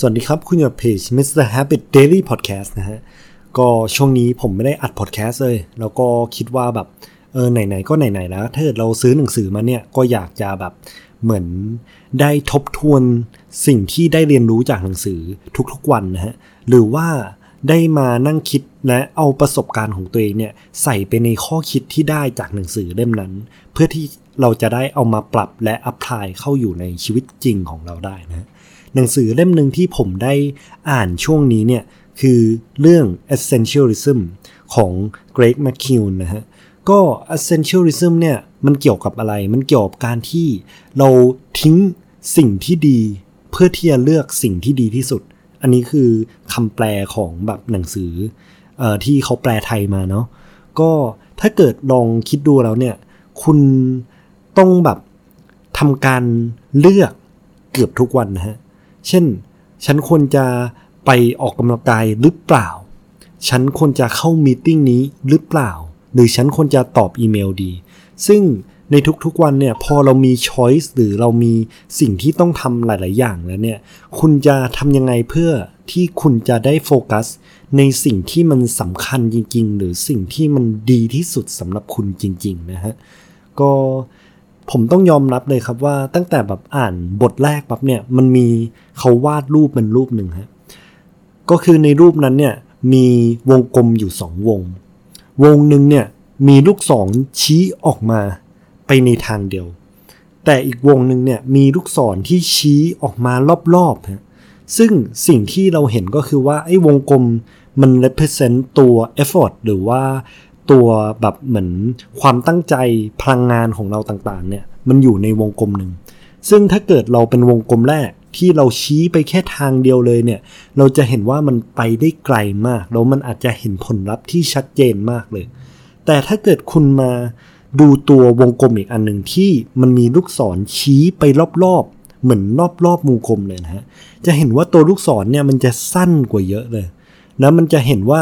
สวัสดีครับ คุณอยู่เพจ Mr. Habit Daily Podcast นะฮะ ก็ช่วงนี้ผมไม่ได้อัดพอดแคสต์เลย แล้วก็คิดว่าแบบ เออ ไหน ๆ ก็ไหน ๆ แล้ว ถ้าเกิดเราซื้อหนังสือมาเนี่ย ก็อยากจะแบบเหมือนได้ทบทวนสิ่งที่ได้เรียนรู้จากหนังสือทุกๆวันนะฮะ หรือว่าได้มานั่งคิดและเอาประสบการณ์ของตัวเองเนี่ย ใส่ไปในข้อคิดที่ได้จากหนังสือเล่มนั้น เพื่อที่เราจะได้เอามาปรับและ apply เข้าอยู่ในชีวิตจริงของเราได้นะ หนังสือเล่มหนึ่งที่ผมได้อ่านช่วงนี้เนี่ย คือเรื่อง Essentialism ของ Greg McKeown นะฮะก็ Essentialism เนี่ยมันเกี่ยวกับอะไร มันเกี่ยวกับการที่เราทิ้งสิ่งที่ดี เพื่อที่จะเลือกสิ่งที่ดีที่สุด อันนี้คือคำแปลของแบบหนังสืออที่เขาแปลไทยมาเนาะก็ถ้าเกิดลองคิดดูแล้วเนี่ย คุณต้องแบบทำการเลือกเกือบทุกวันนะฮะ เช่น ฉันควรจะไปออกกำลังกายหรือเปล่า ฉันควรจะเข้ามีติ้งนี้หรือเปล่า หรือฉันควรจะตอบอีเมลดี ซึ่งในทุกๆวันเนี่ยพอเรามีช้อยส์หรือเรามีสิ่งที่ต้องทำหลาย ๆ อย่างแล้วเนี่ยคุณจะทำยังไงเพื่อที่คุณจะได้โฟกัส ในสิ่งที่มันสำคัญจริง ๆ หรือสิ่งที่มันดีที่สุดสำหรับคุณจริง ๆ นะฮะก็ ผมต้องยอมรับเลยครับว่าตั้งแต่แบบอ่านบทแรกปั๊บเนี่ยมันมีเขาวาดรูปเป็นรูปหนึ่งฮะก็คือในรูปนั้นเนี่ยมีวงกลมอยู่สองวง วงหนึ่งเนี่ยมีลูกศรชี้ออกมาไปในทางเดียว แต่อีกวงหนึ่งเนี่ยมีลูกศรที่ชี้ออกมารอบๆฮะซึ่งสิ่งที่เราเห็นก็คือว่าไอ้วงกลมมัน represent ตัว effort หรือว่า ตัวแบบเหมือนความตั้งใจพลังงานของเราต่างๆ เนี่ยมันอยู่ในวงกลมหนึ่ง ซึ่งถ้าเกิดเราเป็นวงกลมแรกที่เราชี้ไปแค่ทางเดียวเลยเนี่ย เราจะเห็นว่ามันไปได้ไกลมาก แล้วมันอาจจะเห็นผลลัพธ์ที่ชัดเจนมากเลย แต่ถ้าเกิดคุณมาดูตัววงกลมอีกอันหนึ่งที่มันมีลูกศรชี้ไปรอบๆ เหมือนรอบๆวงกลมเลยนะฮะ จะเห็นว่าตัวลูกศรเนี่ยมันจะสั้นกว่าเยอะเลย แล้วมันจะเห็นว่า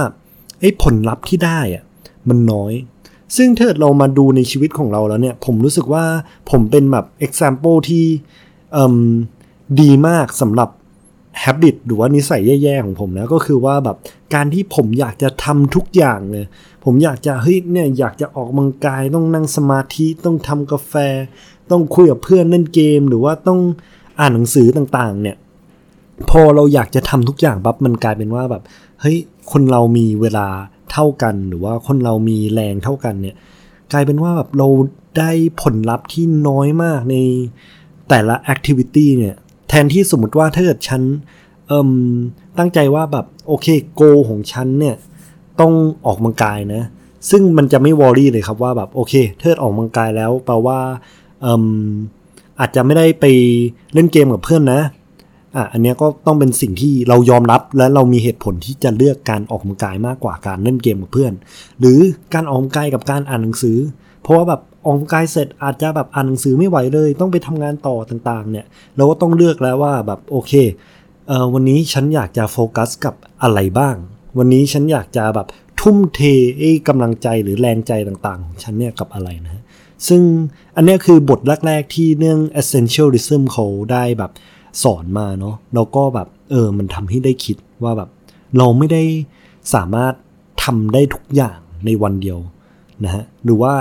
ไอ้ผลลัพธ์ที่ได้อะ มันน้อย ซึ่งถ้าเรามาดูในชีวิตของเราแล้วเนี่ย ผมรู้สึกว่าผมเป็นแบบ example ที่ดีมากสำหรับ habit หรือว่านิสัยแย่ๆของผมนะก็คือว่าแบบการที่ผมอยากจะทำทุกอย่างเลยผมอยากจะเฮ้ยเนี่ยอยากจะออกกำลังกายต้องนั่งสมาธิต้องทำกาแฟ ต้องคุยกับเพื่อนเล่นเกม หรือว่าต้องอ่านหนังสือต่างๆ เนี่ยพอเราอยากจะทำทุกอย่างปั๊บมันกลายเป็นว่าแบบเฮ้ยคนเรามีเวลา เท่ากัน หรือว่าคนเรามีแรงเท่ากันเนี่ยกลายเป็นว่าแบบเราได้ผลลัพธ์ที่น้อยมากในแต่ละแอคทิวิตี้เนี่ยแทนที่สมมติว่าถ้าเกิดฉันตั้งใจว่าแบบโอเคโกของฉันเนี่ยต้องออกกำลังกายนะ ซึ่งมันจะไม่วอรี่เลยครับว่าแบบโอเคเทิดออกกำลังกายแล้วแปลว่าอาจจะไม่ได้ไปเล่นเกมกับเพื่อนนะ อะอันนี้ก็ต้องเป็นสิ่งที่เรายอมรับและเรามีเหตุผลที่จะเลือกการออกกำลังกายมากกว่าการเล่นเกมกับเพื่อน หรือการออกกำลังกายกับการอ่านหนังสือ เพราะว่าแบบออกกำลังกายเสร็จอาจจะแบบอ่านหนังสือไม่ไหวเลย ต้องไปทำงานต่อต่างๆ เนี่ยเราก็ต้องเลือกแล้วว่าแบบโอเคเออวันนี้ฉันอยากจะโฟกัสกับอะไรบ้าง วันนี้ฉันอยากจะแบบทุ่มเทกำลังใจหรือแรงใจต่างๆ ของฉันเนี่ยกับอะไรนะซึ่งอันนี้คือบทแรก ๆ ที่เรื่อง essentialism เขาได้แบบ สอนมาเนาะแล้วก็แบบเออมันทำให้ได้คิดว่าแบบ เราไม่ได้สามารถทำได้ทุกอย่างในวันเดียวนะฮะหรือว่า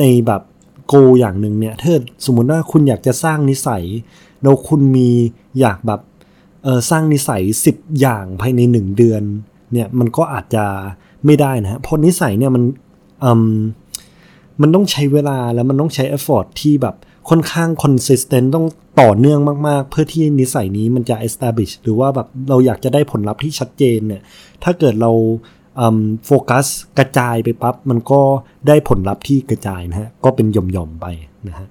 ในแบบโกอย่างหนึ่งเนี่ยถ้าสมมติว่าคุณอยากจะสร้างนิสัย แล้วคุณมีอยากแบบเออสร้างนิสัย 10 อย่างภายใน 1 เดือนเนี่ยมันก็อาจจะไม่ได้นะฮะเพราะนิสัยเนี่ยมันอืมมันต้องใช้เวลาแล้วมันต้องใช้ effort ที่แบบ ค่อนข้าง consistent ต้องต่อเนื่องมากๆ เพื่อที่นิสัยนี้มันจะ establish หรือว่าแบบเราอยากจะได้ผลลัพธ์ที่ชัดเจนเนี่ย ถ้าเกิดเราโฟกัสกระจายไปปั๊บ มันก็ได้ผลลัพธ์ที่กระจายนะฮะ ก็เป็นหย่อมๆไปนะฮะ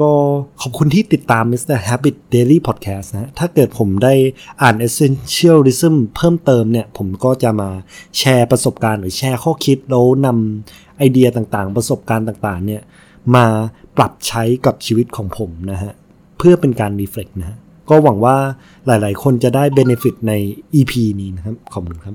ก็ขอบคุณที่ติดตาม Mr. Habit Daily Podcast นะ ถ้าเกิดผมได้อ่าน Essentialism เพิ่มเติมเนี่ย ผมก็จะมาแชร์ประสบการณ์หรือแชร์ข้อคิดแล้วนำไอเดียต่างๆ ประสบการณ์ต่างๆ เนี่ยมา ปรับใช้กับชีวิตของผมนะฮะ เพื่อเป็นการรีเฟล็กนะฮะ ก็หวังว่าหลายๆ คนจะได้เบนฟิตใน EP นี้นะครับ ขอบคุณครับ